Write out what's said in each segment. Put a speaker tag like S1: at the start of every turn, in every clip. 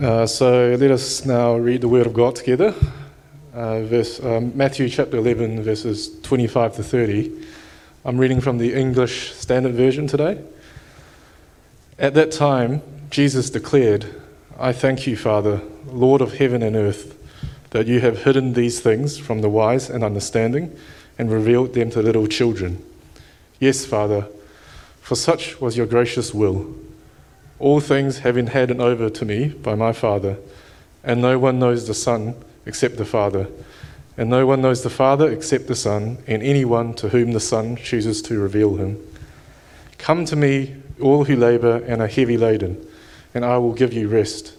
S1: Uh, so let us now read the Word of God together. Uh, verse, um, Matthew chapter 11, verses 25 to 30. I'm reading from the English Standard Version today. At that time, Jesus declared, I thank you, Father, Lord of heaven and earth, that you have hidden these things from the wise and understanding and revealed them to little children. Yes, Father, for such was your gracious will. All things have been handed over to me by my Father, and no one knows the Son except the Father, and no one knows the Father except the Son, and anyone to whom the Son chooses to reveal him. Come to me, all who labor and are heavy laden, and I will give you rest.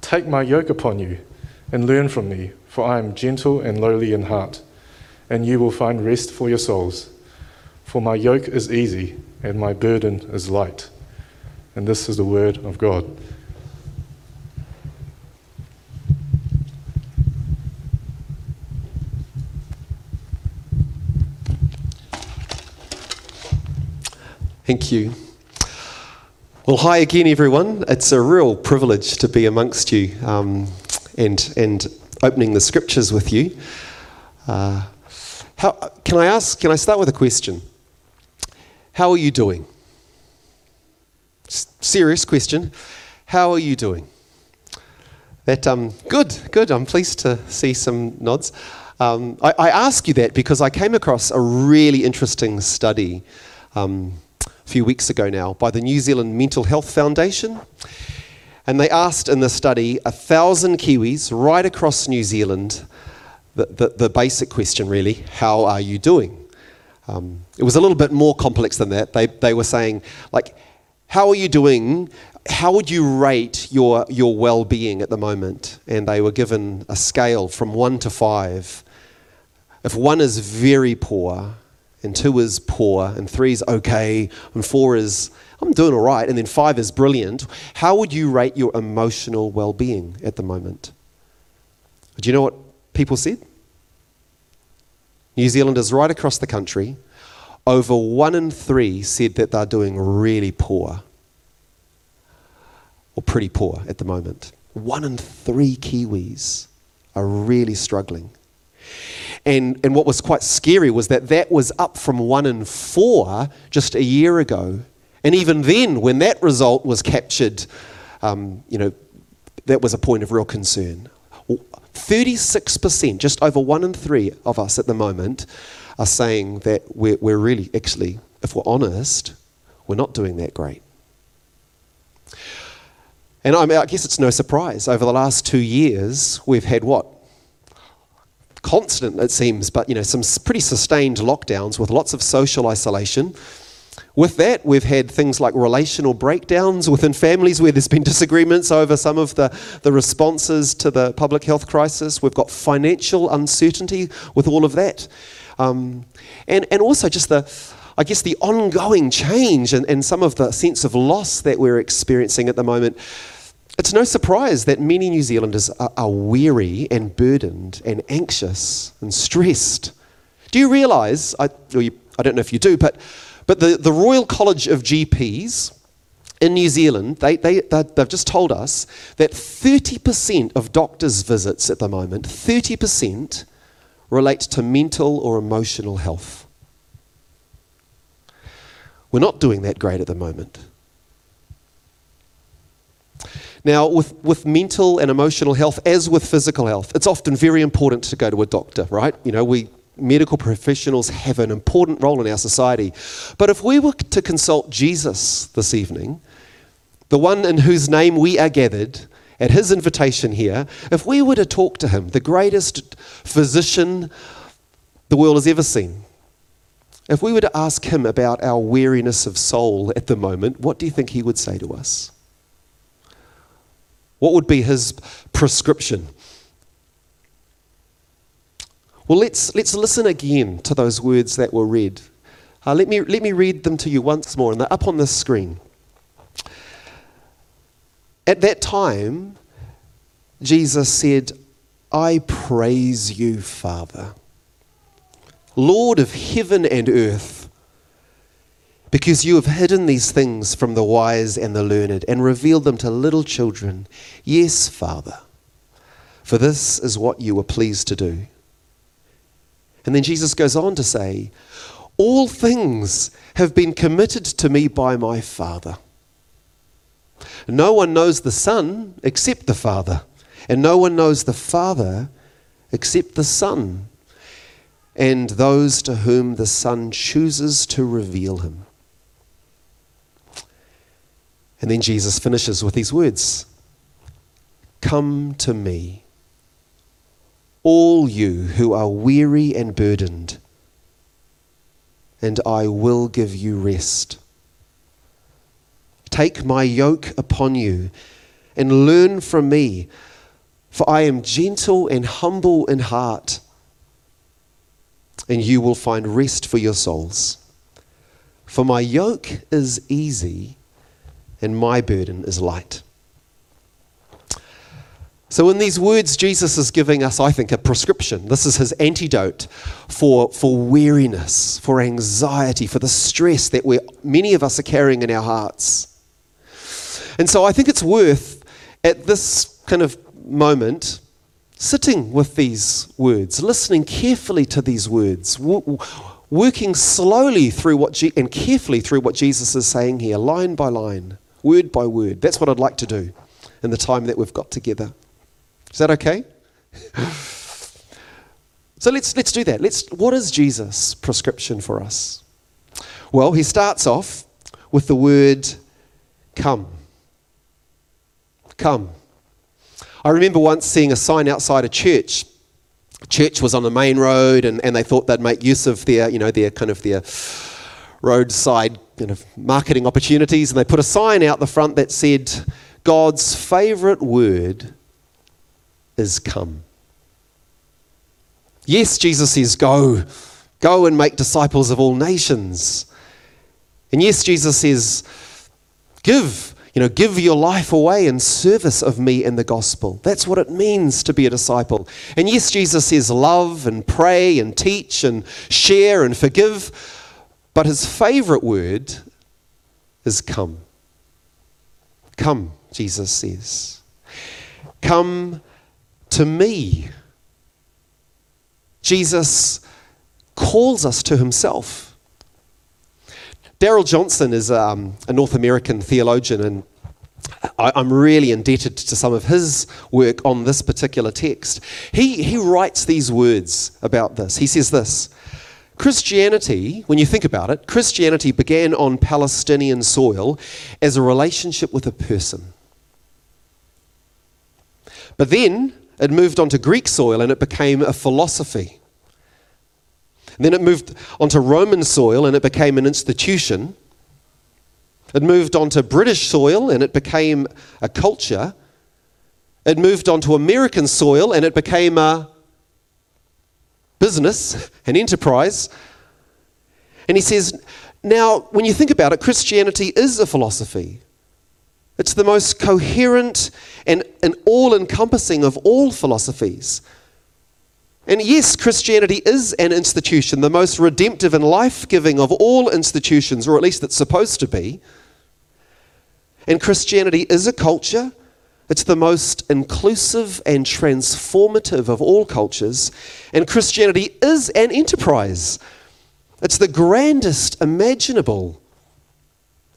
S1: Take my yoke upon you and learn from me, for I am gentle and lowly in heart, and you will find rest for your souls. For my yoke is easy and my burden is light. And this is the word of God.
S2: Thank you. Well, hi again, everyone. It's a real privilege to be amongst you um, and, and opening the scriptures with you. Uh, how, can I ask, can I start with a question? How are you doing? Serious question. How are you doing? That um, good, good. I'm pleased to see some nods. Um, I, I, ask you that because I came across a really interesting study um, a few weeks ago now by the New Zealand Mental Health Foundation. And they asked in the study a thousand Kiwis right across New Zealand the, the, the basic question really how are you doing? Um, it was a little bit more complex than that. They, they were saying, like, how are you doing? How would you rate your, your well being at the moment? And they were given a scale from one to five. If one is very poor, and two is poor, and three is okay, and four is I'm doing all right, and then five is brilliant, how would you rate your emotional well being at the moment? Do you know what people said? New Zealanders right across the country, over one in three said that they're doing really poor, or pretty poor at the moment. One in three Kiwis are really struggling. And, and what was quite scary was that that was up from one in four just a year ago. And even then, when that result was captured, um, you know, that was a point of real concern. 36%, just over one in three of us at the moment, are saying that we're, we're really, actually, if we're honest, we're not doing that great. And I, mean, I guess it's no surprise. Over the last two years, we've had what? constant, it seems, but you know, some pretty sustained lockdowns with lots of social isolation. With that, we've had things like relational breakdowns within families where there's been disagreements over some of the, the responses to the public health crisis. We've got financial uncertainty with all of that. Um, and, and also just the, I guess, the ongoing change and, and some of the sense of loss that we're experiencing at the moment it's no surprise that many New Zealanders are, are weary and burdened and anxious and stressed. Do you realise, I, I don't know if you do, but, but the, the Royal College of GPs in New Zealand, they, they, they've just told us that 30% of doctors' visits at the moment, 30% relate to mental or emotional health. We're not doing that great at the moment. Now, with, with mental and emotional health, as with physical health, it's often very important to go to a doctor, right? You know, we medical professionals have an important role in our society. But if we were to consult Jesus this evening, the one in whose name we are gathered, at his invitation here, if we were to talk to him, the greatest physician the world has ever seen, if we were to ask him about our weariness of soul at the moment, what do you think he would say to us? What would be his prescription? Well, let's, let's listen again to those words that were read. Uh, let, me, let me read them to you once more, and they're up on the screen. At that time, Jesus said, I praise you, Father, Lord of heaven and earth because you have hidden these things from the wise and the learned and revealed them to little children. Yes, Father, for this is what you were pleased to do. And then Jesus goes on to say, All things have been committed to me by my Father. No one knows the Son except the Father, and no one knows the Father except the Son, and those to whom the Son chooses to reveal him. And then Jesus finishes with these words Come to me, all you who are weary and burdened, and I will give you rest. Take my yoke upon you and learn from me, for I am gentle and humble in heart, and you will find rest for your souls. For my yoke is easy and my burden is light. So, in these words, Jesus is giving us, I think, a prescription. This is his antidote for, for weariness, for anxiety, for the stress that we many of us are carrying in our hearts. And so I think it's worth, at this kind of moment, sitting with these words, listening carefully to these words, working slowly through what Je- and carefully through what Jesus is saying here, line by line, word by word. That's what I'd like to do in the time that we've got together. Is that okay? so let's let's do that. Let's what is Jesus' prescription for us? Well, he starts off with the word come. Come. I remember once seeing a sign outside a church. Church was on the main road, and, and they thought they'd make use of their, you know, their kind of their roadside kind of marketing opportunities, and they put a sign out the front that said, "God's favorite word is come." Yes, Jesus says, "Go, go and make disciples of all nations," and yes, Jesus says, "Give." You know, give your life away in service of me and the gospel. That's what it means to be a disciple. And yes, Jesus says love and pray and teach and share and forgive. But his favorite word is come. Come, Jesus says. Come to me. Jesus calls us to himself. Darrell Johnson is um, a North American theologian, and I, I'm really indebted to some of his work on this particular text. He, he writes these words about this. He says this Christianity, when you think about it, Christianity began on Palestinian soil as a relationship with a person. But then it moved onto Greek soil and it became a philosophy. Then it moved onto Roman soil and it became an institution. It moved onto British soil and it became a culture. It moved onto American soil and it became a business, an enterprise. And he says, now, when you think about it, Christianity is a philosophy. It's the most coherent and, and all encompassing of all philosophies. And yes, Christianity is an institution, the most redemptive and life giving of all institutions, or at least it's supposed to be. And Christianity is a culture. It's the most inclusive and transformative of all cultures. And Christianity is an enterprise. It's the grandest imaginable.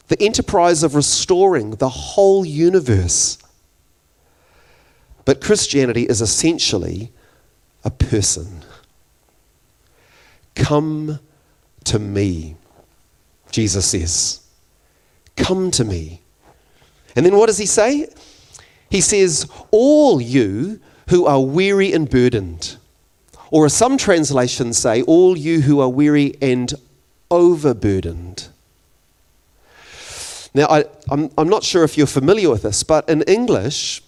S2: The enterprise of restoring the whole universe. But Christianity is essentially a person. Come to me, Jesus says. Come to me. And then what does he say? He says, All you who are weary and burdened. Or as some translations say, All you who are weary and overburdened. Now, I, I'm, I'm not sure if you're familiar with this, but in English,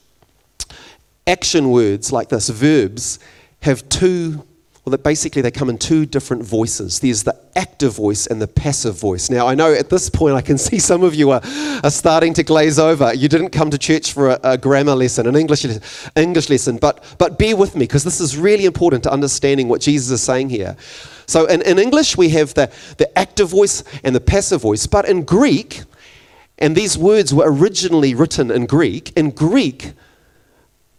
S2: action words like this, verbs, have two, well, that basically they come in two different voices. There's the active voice and the passive voice. Now, I know at this point I can see some of you are, are starting to glaze over. You didn't come to church for a, a grammar lesson, an English, English lesson, but, but bear with me because this is really important to understanding what Jesus is saying here. So in, in English, we have the, the active voice and the passive voice. But in Greek, and these words were originally written in Greek, in Greek,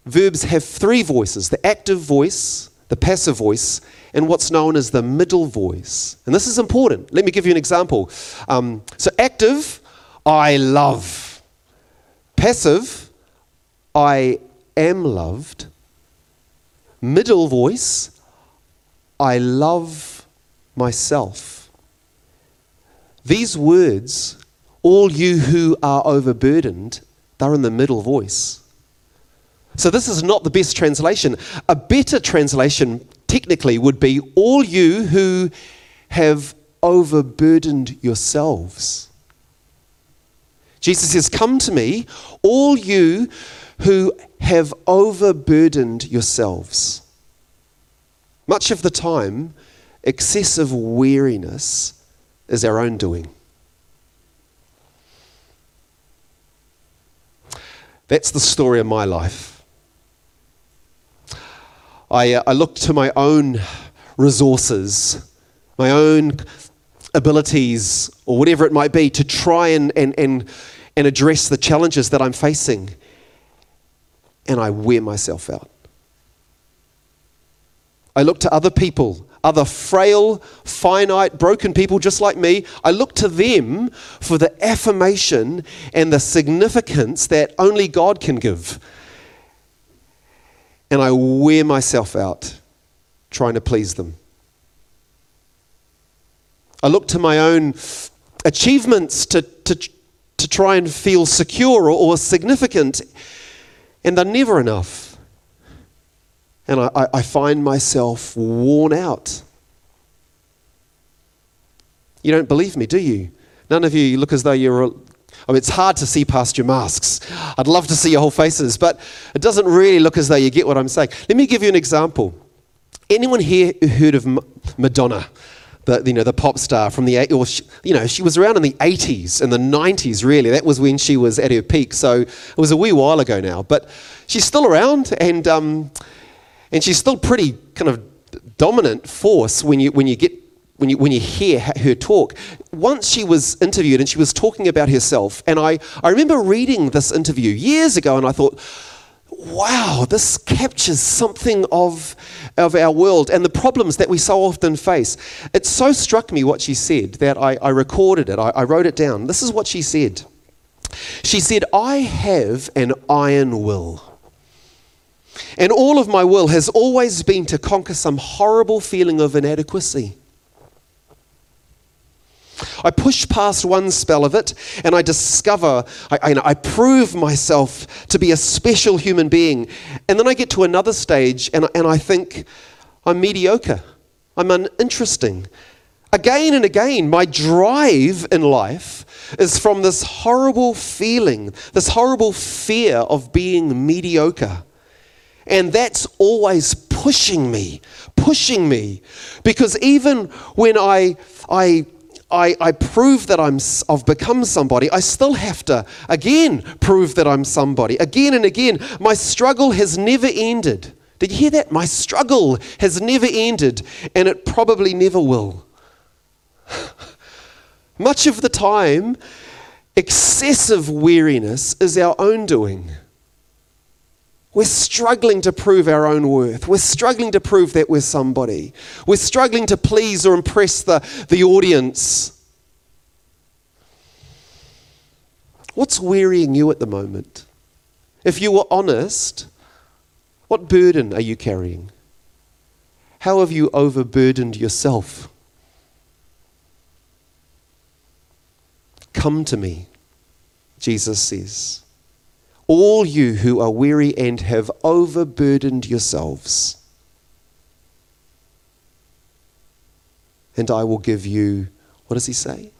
S2: verbs have three voices the active voice, the passive voice, and what's known as the middle voice. And this is important. Let me give you an example. Um, so, active, I love. Passive, I am loved. Middle voice, I love myself. These words, all you who are overburdened, they're in the middle voice. So, this is not the best translation. A better translation, technically, would be all you who have overburdened yourselves. Jesus says, Come to me, all you who have overburdened yourselves. Much of the time, excessive weariness is our own doing. That's the story of my life. I, uh, I look to my own resources, my own abilities, or whatever it might be, to try and, and, and, and address the challenges that I'm facing. And I wear myself out. I look to other people, other frail, finite, broken people just like me. I look to them for the affirmation and the significance that only God can give. And I wear myself out trying to please them. I look to my own achievements to, to, to try and feel secure or, or significant, and they're never enough and I, I find myself worn out. You don't believe me, do you? None of you look as though you're. I mean, it's hard to see past your masks. I'd love to see your whole faces, but it doesn't really look as though you get what I'm saying. Let me give you an example. Anyone here heard of Madonna? The, you know, the pop star from the, or she, you know, she was around in the 80s and the 90s, really. That was when she was at her peak. So it was a wee while ago now. But she's still around, and um, and she's still pretty kind of dominant force when you, when you get when you, when you hear her talk. Once she was interviewed and she was talking about herself, and I, I remember reading this interview years ago, and I thought, wow, this captures something of, of our world and the problems that we so often face. It so struck me what she said that I, I recorded it, I, I wrote it down. This is what she said. She said, I have an iron will. And all of my will has always been to conquer some horrible feeling of inadequacy. I push past one spell of it and I discover, I, I, I, prove myself to be a special human being. And then I get to another stage and, and I think I'm mediocre, I'm uninteresting. Again and again, my drive in life is from this horrible feeling, this horrible fear of being mediocre. And that's always pushing me, pushing me. Because even when I, I, I, I, prove that I'm, I've become somebody, I still have to, again, prove that I'm somebody. Again and again, my struggle has never ended. Did you hear that? My struggle has never ended, and it probably never will. Much of the time, excessive weariness is our own doing. We're struggling to prove our own worth. We're struggling to prove that we're somebody. We're struggling to please or impress the, the audience. What's wearying you at the moment? If you were honest, what burden are you carrying? How have you overburdened yourself? Come to me, Jesus says all you who are weary and have overburdened yourselves. And I will give you, what does he say?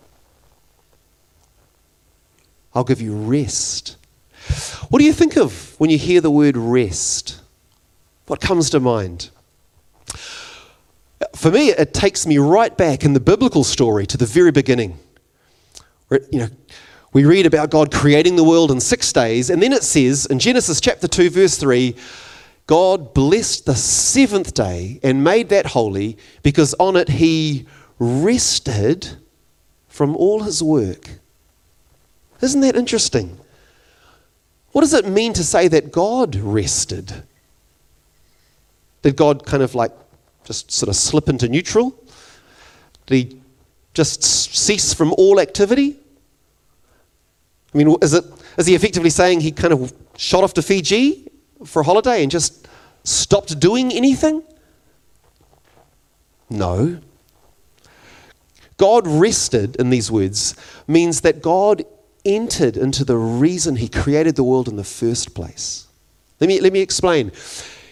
S2: I'll give you rest. What do you think of when you hear the word rest? What comes to mind? For me, it takes me right back in the biblical story to the very beginning. You know, we read about God creating the world in six days, and then it says in Genesis chapter 2, verse 3, God blessed the seventh day and made that holy because on it he rested from all his work. Isn't that interesting? What does it mean to say that God rested? Did God kind of like just sort of slip into neutral? Did he just cease from all activity? I mean, is, it, is he effectively saying he kind of shot off to Fiji for a holiday and just stopped doing anything? No. God rested, in these words, means that God entered into the reason he created the world in the first place. Let me, let me explain.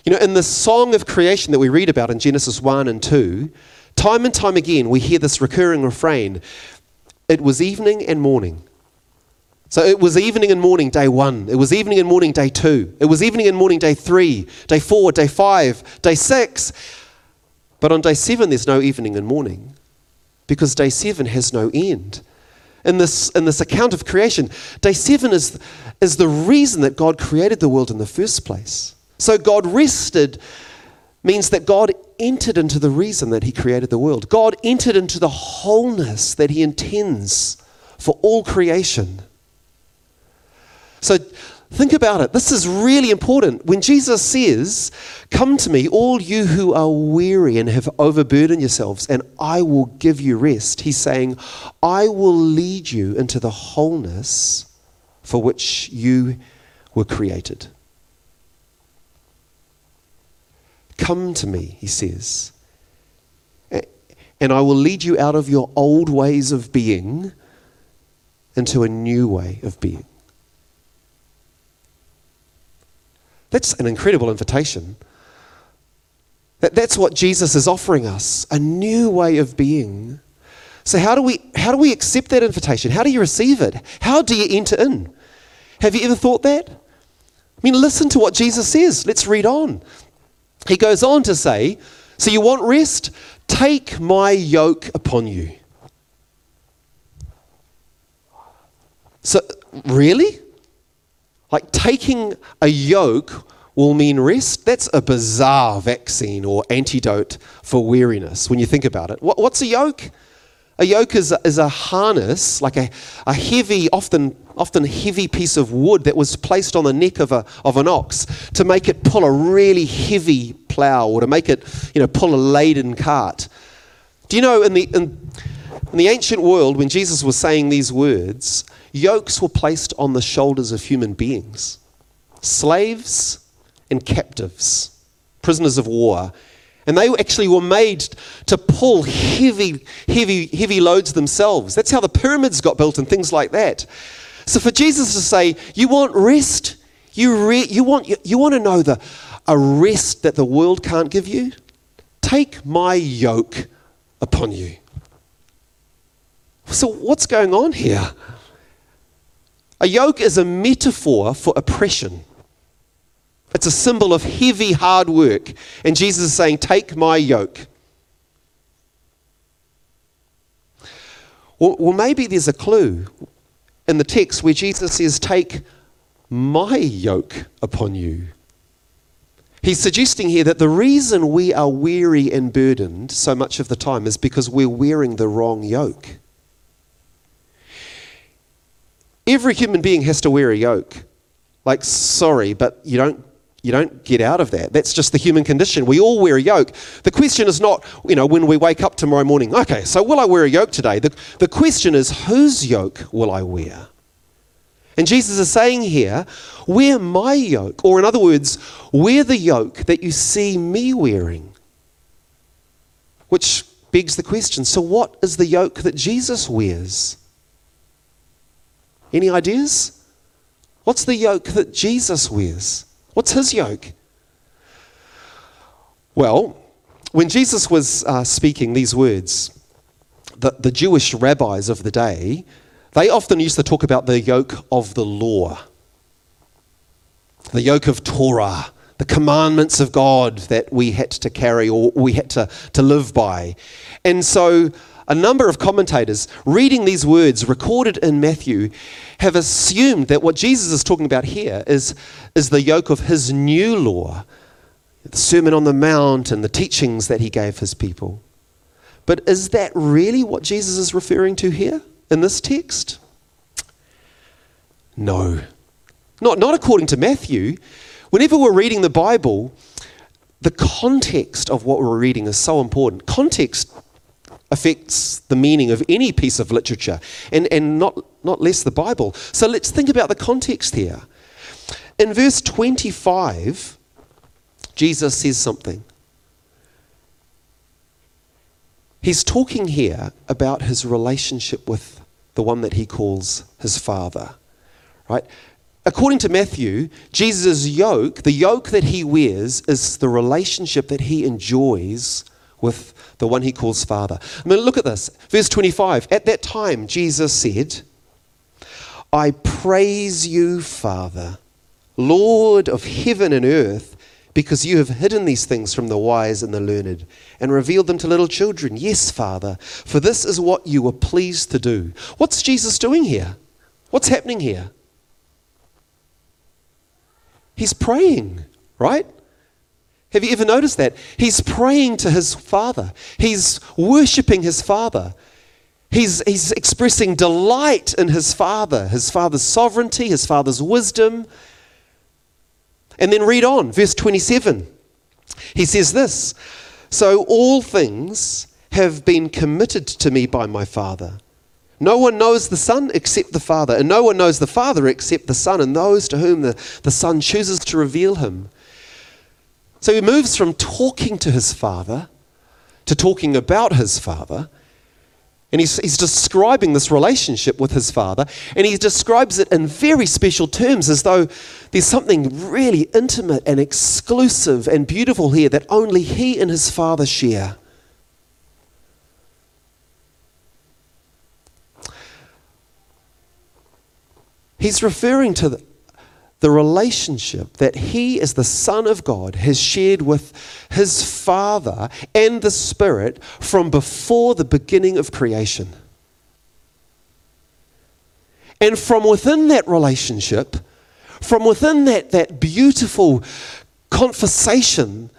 S2: You know, in the song of creation that we read about in Genesis 1 and 2, time and time again we hear this recurring refrain it was evening and morning. So it was evening and morning day one. It was evening and morning day two. It was evening and morning day three, day four, day five, day six. But on day seven, there's no evening and morning because day seven has no end. In this, in this account of creation, day seven is, is the reason that God created the world in the first place. So God rested means that God entered into the reason that He created the world. God entered into the wholeness that He intends for all creation. So think about it. This is really important. When Jesus says, Come to me, all you who are weary and have overburdened yourselves, and I will give you rest, he's saying, I will lead you into the wholeness for which you were created. Come to me, he says, and I will lead you out of your old ways of being into a new way of being. That's an incredible invitation. That, that's what Jesus is offering us a new way of being. So, how do, we, how do we accept that invitation? How do you receive it? How do you enter in? Have you ever thought that? I mean, listen to what Jesus says. Let's read on. He goes on to say, So you want rest? Take my yoke upon you. So, really? Like taking a yoke will mean rest? That's a bizarre vaccine or antidote for weariness when you think about it. What, what's a yoke? A yoke is a, is a harness, like a, a heavy, often, often heavy piece of wood that was placed on the neck of, a, of an ox to make it pull a really heavy plow or to make it you know, pull a laden cart. Do you know in the, in, in the ancient world, when Jesus was saying these words, yokes were placed on the shoulders of human beings slaves and captives, prisoners of war. And they actually were made to pull heavy, heavy, heavy loads themselves. That's how the pyramids got built and things like that. So for Jesus to say, You want rest? You, re- you, want, you, you want to know the, a rest that the world can't give you? Take my yoke upon you. So, what's going on here? A yoke is a metaphor for oppression. It's a symbol of heavy, hard work. And Jesus is saying, Take my yoke. Well, well, maybe there's a clue in the text where Jesus says, Take my yoke upon you. He's suggesting here that the reason we are weary and burdened so much of the time is because we're wearing the wrong yoke. Every human being has to wear a yoke. Like, sorry, but you don't you don't get out of that. That's just the human condition. We all wear a yoke. The question is not, you know, when we wake up tomorrow morning, okay, so will I wear a yoke today? The, the question is, whose yoke will I wear? And Jesus is saying here, wear my yoke, or in other words, wear the yoke that you see me wearing. Which begs the question so, what is the yoke that Jesus wears? Any ideas? What's the yoke that Jesus wears? What's his yoke? Well, when Jesus was uh, speaking these words, the, the Jewish rabbis of the day, they often used to talk about the yoke of the law, the yoke of Torah, the commandments of God that we had to carry or we had to, to live by. And so a number of commentators reading these words recorded in Matthew have assumed that what Jesus is talking about here is, is the yoke of his new law, the Sermon on the Mount and the teachings that he gave his people. But is that really what Jesus is referring to here in this text? No. Not, not according to Matthew. Whenever we're reading the Bible, the context of what we're reading is so important. Context affects the meaning of any piece of literature, and, and not, not less the Bible. So let's think about the context here. In verse 25, Jesus says something. He's talking here about his relationship with the one that he calls his father. Right? According to Matthew, Jesus' yoke, the yoke that he wears, is the relationship that he enjoys with the one he calls Father. I mean, look at this. Verse 25. At that time, Jesus said, I praise you, Father, Lord of heaven and earth because you have hidden these things from the wise and the learned and revealed them to little children. Yes, Father, for this is what you were pleased to do. What's Jesus doing here? What's happening here? He's praying, right? Have you ever noticed that? He's praying to his Father, he's worshiping his Father. He's, he's expressing delight in his Father, his Father's sovereignty, his Father's wisdom, and then read on, verse 27. He says this So all things have been committed to me by my Father. No one knows the Son except the Father, and no one knows the Father except the Son, and those to whom the, the Son chooses to reveal him. So he moves from talking to his Father to talking about his Father and he's, he's describing this relationship with his father, and he describes it in very special terms as though there's something really intimate and exclusive and beautiful here that only he and his father share. He's referring to the, relationship that he, as the Son of God, has shared with his Father and the Spirit from before the beginning of creation. And from within that relationship, from within that, that beautiful conversation,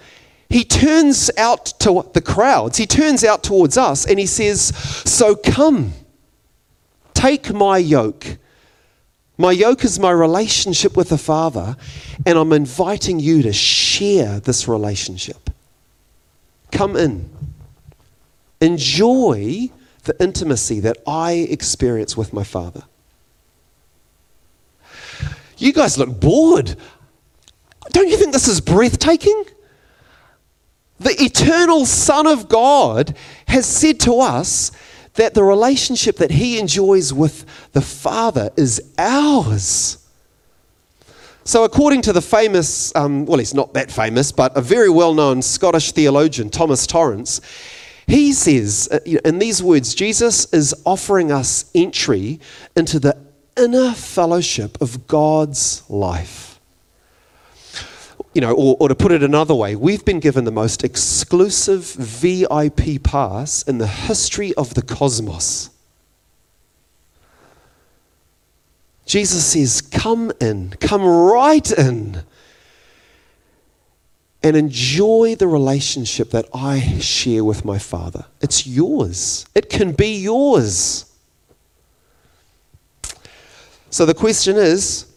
S2: he turns out to the crowds, he turns out towards us, and he says, So come, take my yoke my yoke is my relationship with the Father, and I'm inviting you to share this relationship. Come in. Enjoy the intimacy that I experience with my Father. You guys look bored. Don't you think this is breathtaking? The eternal Son of God has said to us that the relationship that he enjoys with the Father is ours. So, according to the famous, um, well, he's not that famous, but a very well known Scottish theologian, Thomas Torrance, he says uh, in these words Jesus is offering us entry into the inner fellowship of God's life you know, or, or, to put it another way, we've been given the most exclusive VIP pass in the history of the cosmos. Jesus says, Come in, come right in, and enjoy the relationship that I share with my Father. It's yours, it can be yours. So the question is,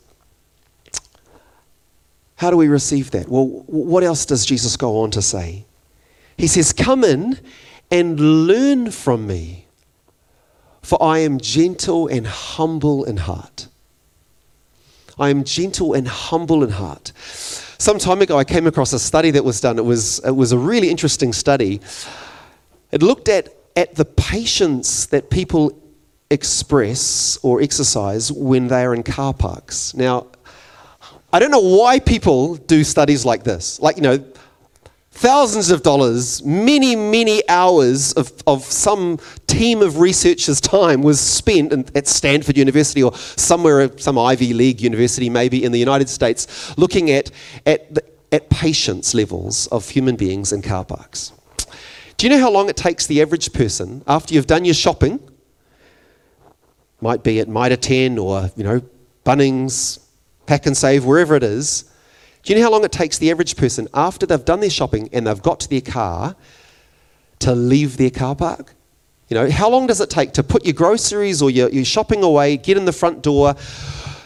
S2: how do we receive that? Well, what else does Jesus go on to say? He says, Come in and learn from me, for I am gentle and humble in heart. I am gentle and humble in heart. Some time ago, I came across a study that was done. It was, it was a really interesting study. It looked at, at the patience that people express or exercise when they are in car parks. Now, I don't know why people do studies like this. Like, you know, thousands of dollars, many, many hours of, of some team of researchers' time was spent in, at Stanford University or somewhere, some Ivy League university maybe in the United States, looking at, at, the, at patience levels of human beings in car parks. Do you know how long it takes the average person after you've done your shopping? Might be at Mitre 10 or, you know, Bunnings, Pak'nSave, wherever it is, Do you know how long it takes the average person after they've done their shopping and they've got to their car to leave their car park? You know, how long does it take to put your groceries or your, your shopping away, get in the front door,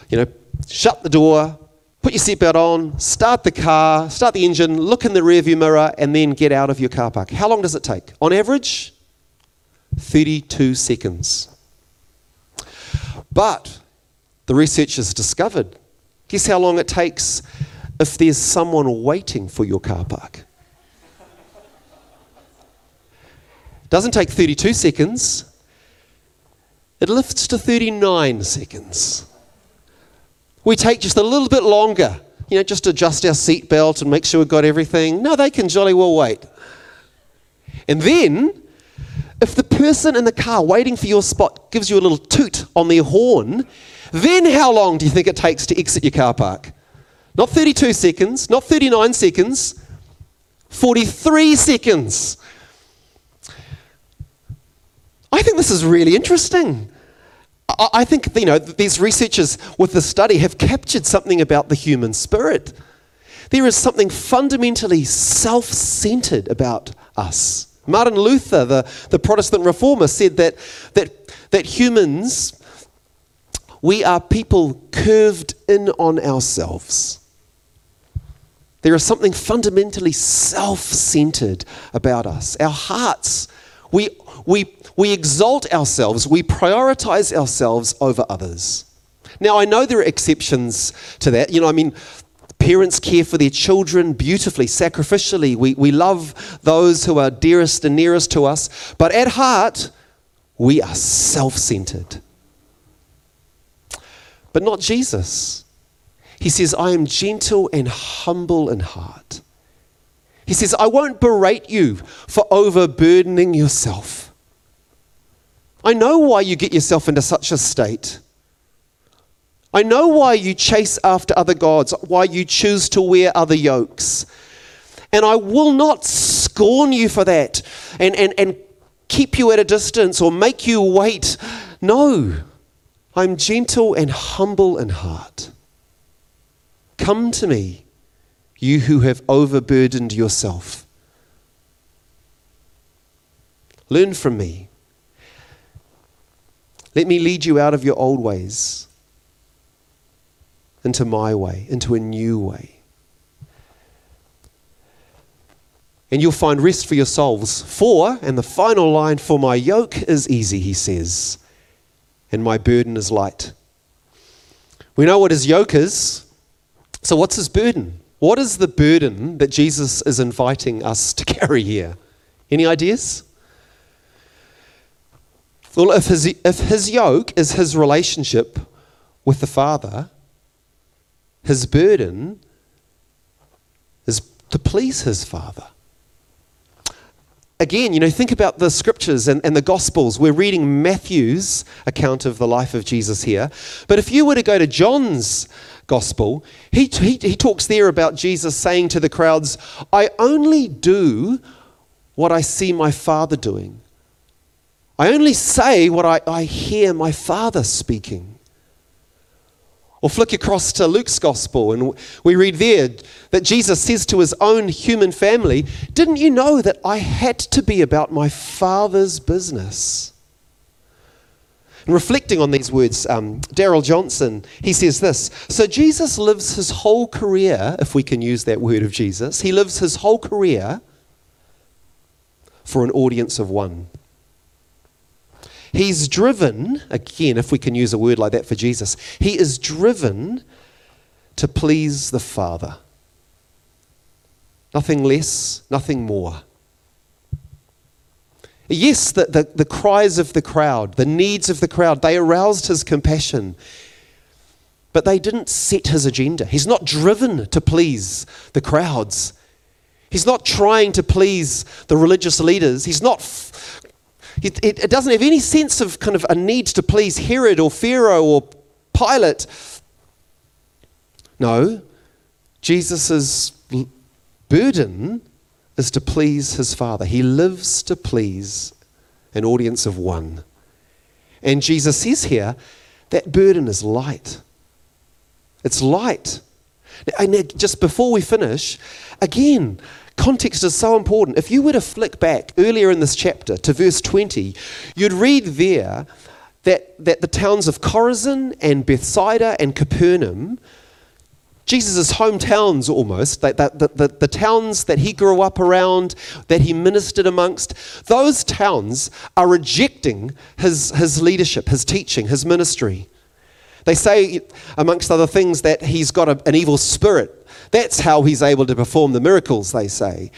S2: you know, shut the door, put your seatbelt on, start the car, start the engine, look in the rearview mirror, and then get out of your car park? How long does it take? On average, 32 seconds. But the researchers discovered guess how long it takes if there's someone waiting for your car park? Doesn't take 32 seconds. It lifts to 39 seconds. We take just a little bit longer, you know, just adjust our seatbelt and make sure we've got everything. No, they can jolly well wait. And then, if the person in the car waiting for your spot gives you a little toot on their horn, then how long do you think it takes to exit your car park? Not 32 seconds, not 39 seconds, 43 seconds. I think this is really interesting. I think you know these researchers with the study have captured something about the human spirit. There is something fundamentally self-centered about us. Martin Luther, the, the Protestant reformer, said that, that, that humans, we are people curved in on ourselves. There is something fundamentally self centered about us. Our hearts, we, we, we exalt ourselves, we prioritize ourselves over others. Now, I know there are exceptions to that. You know, I mean, parents care for their children beautifully, sacrificially. We, we love those who are dearest and nearest to us. But at heart, we are self centered. But not Jesus. He says, I am gentle and humble in heart. He says, I won't berate you for overburdening yourself. I know why you get yourself into such a state. I know why you chase after other gods, why you choose to wear other yokes. And I will not scorn you for that and, and, and keep you at a distance or make you wait. No, I'm gentle and humble in heart. Come to me, you who have overburdened yourself. Learn from me. Let me lead you out of your old ways into my way, into a new way. And you'll find rest for your souls. For, and the final line, for my yoke is easy, he says, and my burden is light. We know what his yoke is. So, what's his burden? What is the burden that Jesus is inviting us to carry here? Any ideas? Well, if his, if his yoke is his relationship with the Father, his burden is to please his Father. Again, you know, think about the scriptures and, and the Gospels. We're reading Matthew's account of the life of Jesus here. But if you were to go to John's gospel, he, he, he talks there about Jesus saying to the crowds, I only do what I see my Father doing. I only say what I, I hear my Father speaking. Or flick across to Luke's gospel, and we read there that Jesus says to his own human family, Didn't you know that I had to be about my Father's business? And reflecting on these words, um, Darrell Johnson, he says this So Jesus lives his whole career, if we can use that word of Jesus, he lives his whole career for an audience of one. He's driven, again, if we can use a word like that for Jesus, he is driven to please the Father. Nothing less, nothing more. Yes, the, the, the, cries of the crowd, the needs of the crowd, they aroused his compassion. But they didn't set his agenda. He's not driven to please the crowds. He's not trying to please the religious leaders. He's not it, it, doesn't have any sense of kind of a need to please Herod or Pharaoh or Pilate. No, Jesus' burden is to please his Father. He lives to please an audience of one. And Jesus says here that burden is light. It's light. And just before we finish, again, context is so important. If you were to flick back earlier in this chapter to verse 20, you'd read there that, that the towns of Chorazin and Bethsaida and Capernaum Jesus' hometowns almost, the, the, the, the, towns that he grew up around, that he ministered amongst, those towns are rejecting his, his leadership, his teaching, his ministry. They say, amongst other things, that he's got a, an evil spirit. That's how he's able to perform the miracles, they say.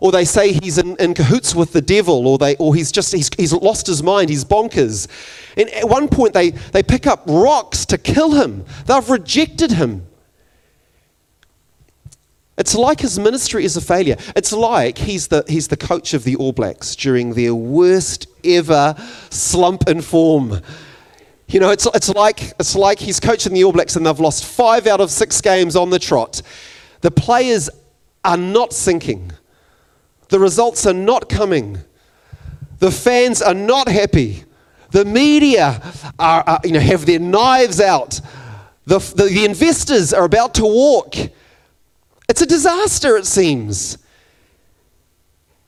S2: Or they say he's in, in cahoots with the devil, or, they, or he's just he's, he's lost his mind, he's bonkers. And at one point, they, they pick up rocks to kill him. They've rejected him. It's like his ministry is a failure. It's like he's the, he's the coach of the All Blacks during their worst ever slump in form. You know, it's, it's, like, it's like he's coaching the All Blacks and they've lost five out of six games on the trot. The players are not sinking, the results are not coming, the fans are not happy, the media are, are you know, have their knives out, the, the, the investors are about to walk. It's a disaster, it seems.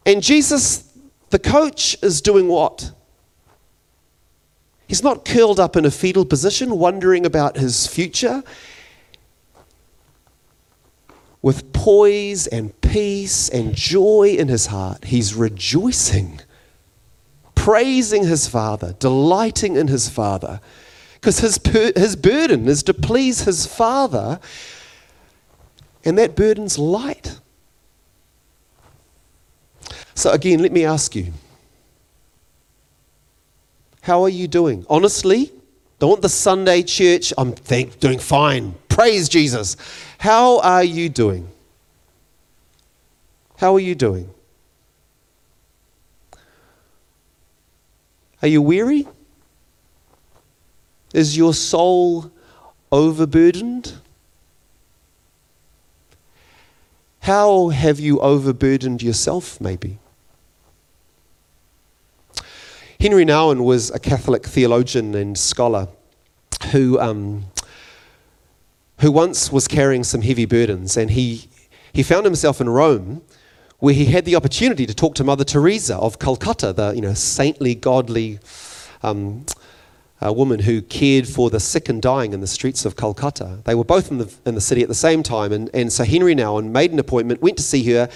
S2: And Jesus, the coach, is doing what? He's not curled up in a fetal position, wondering about his future. With poise and peace and joy in his heart, he's rejoicing, praising his Father, delighting in his Father. Because his, his burden is to please his Father and that burden's light. So, again, let me ask you how are you doing? Honestly, don't want the Sunday church. I'm thank, doing fine. Praise Jesus. How are you doing? How are you doing? Are you weary? Is your soul overburdened? How have you overburdened yourself, maybe? Henri Nouwen was a Catholic theologian and scholar who, um, who once was carrying some heavy burdens, and he, he found himself in Rome where he had the opportunity to talk to Mother Teresa of Calcutta, the you know, saintly, godly um, woman who cared for the sick and dying in the streets of Calcutta. They were both in the, in the city at the same time. And, and so Henri Nouwen made an appointment, went to see her,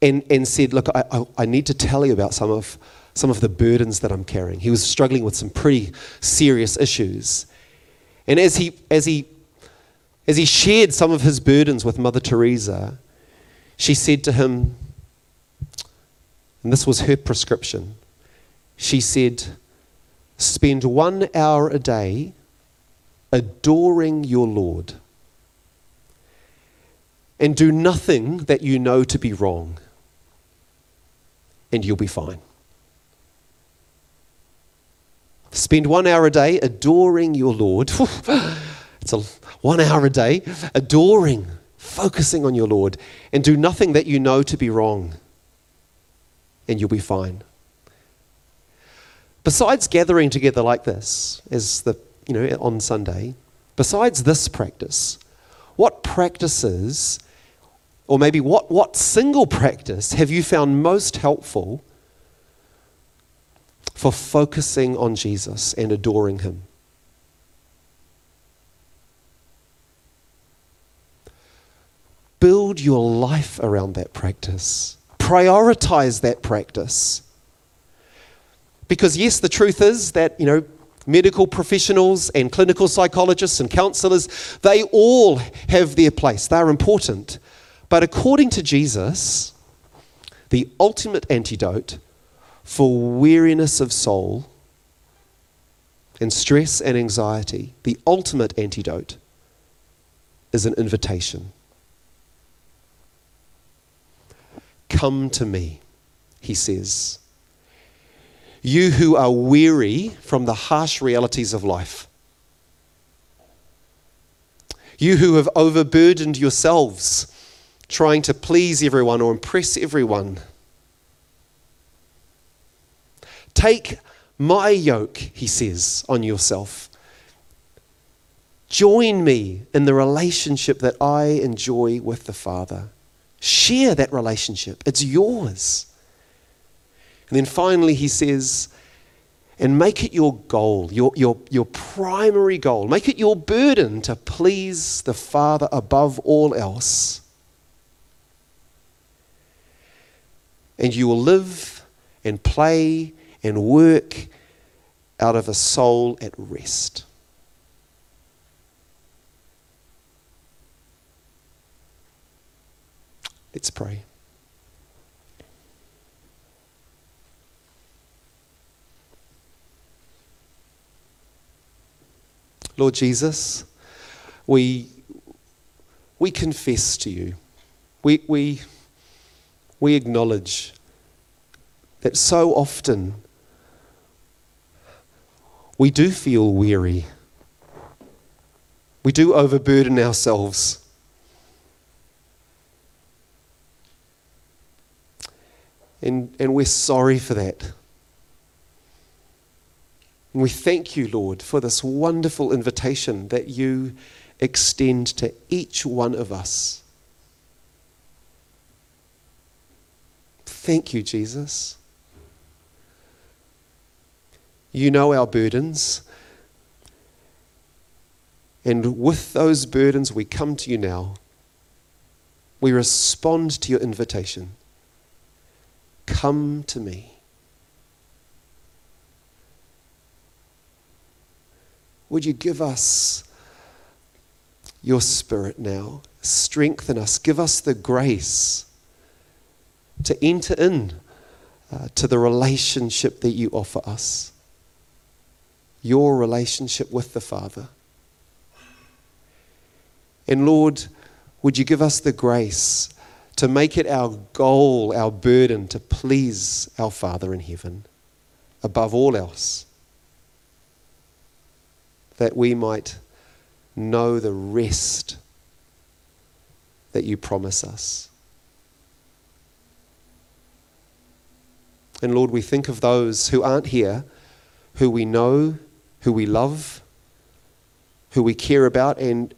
S2: and, and said, Look, I, I, I need to tell you about some of, some of the burdens that I'm carrying. He was struggling with some pretty serious issues. And as he, as he, as he shared some of his burdens with Mother Teresa, she said to him, and this was her prescription, she said, Spend one hour a day adoring your Lord and do nothing that you know to be wrong, and you'll be fine. Spend one hour a day adoring your Lord. it's a one hour a day adoring, focusing on your Lord, and do nothing that you know to be wrong, and you'll be fine. Besides gathering together like this, as the, you know, on Sunday, besides this practice, what practices, or maybe what, what single practice have you found most helpful for focusing on Jesus and adoring Him? Build your life around that practice. Prioritize that practice. Because, yes, the truth is that, you know, medical professionals and clinical psychologists and counselors, they all have their place. They're important. But according to Jesus, the ultimate antidote for weariness of soul and stress and anxiety, the ultimate antidote is an invitation. Come to me, he says you who are weary from the harsh realities of life. You who have overburdened yourselves trying to please everyone or impress everyone. Take my yoke, he says, on yourself. Join me in the relationship that I enjoy with the Father. Share that relationship, it's yours. And then finally, he says, and make it your goal, your, your, your primary goal. Make it your burden to please the Father above all else. And you will live and play and work out of a soul at rest. Let's pray. Lord Jesus, we, we confess to you. We, we, we acknowledge that so often we do feel weary. We do overburden ourselves. And, and we're sorry for that. And we thank you, Lord, for this wonderful invitation that you extend to each one of us. Thank you, Jesus. You know our burdens. And with those burdens, we come to you now. We respond to your invitation. Come to me. Would you give us your spirit now? Strengthen us. Give us the grace to enter in uh, to the relationship that you offer us. Your relationship with the Father. And Lord, would you give us the grace to make it our goal, our burden to please our Father in heaven above all else? that we might know the rest that you promise us. And Lord, we think of those who aren't here, who we know, who we love, who we care about, and,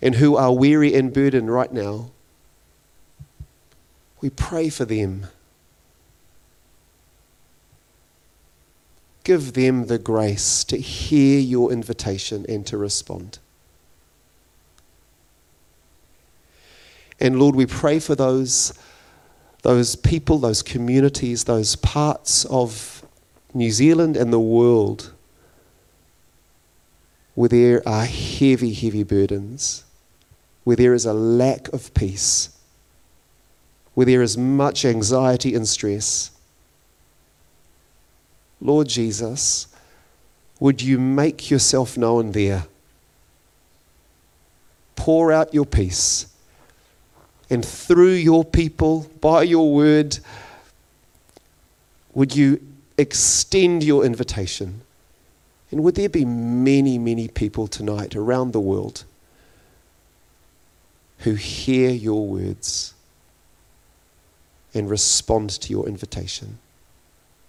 S2: and who are weary and burdened right now. We pray for them. give them the grace to hear your invitation and to respond. And Lord, we pray for those, those people, those communities, those parts of New Zealand and the world where there are heavy, heavy burdens, where there is a lack of peace, where there is much anxiety and stress Lord Jesus, would you make yourself known there? Pour out your peace. And through your people, by your word, would you extend your invitation? And would there be many, many people tonight around the world who hear your words and respond to your invitation?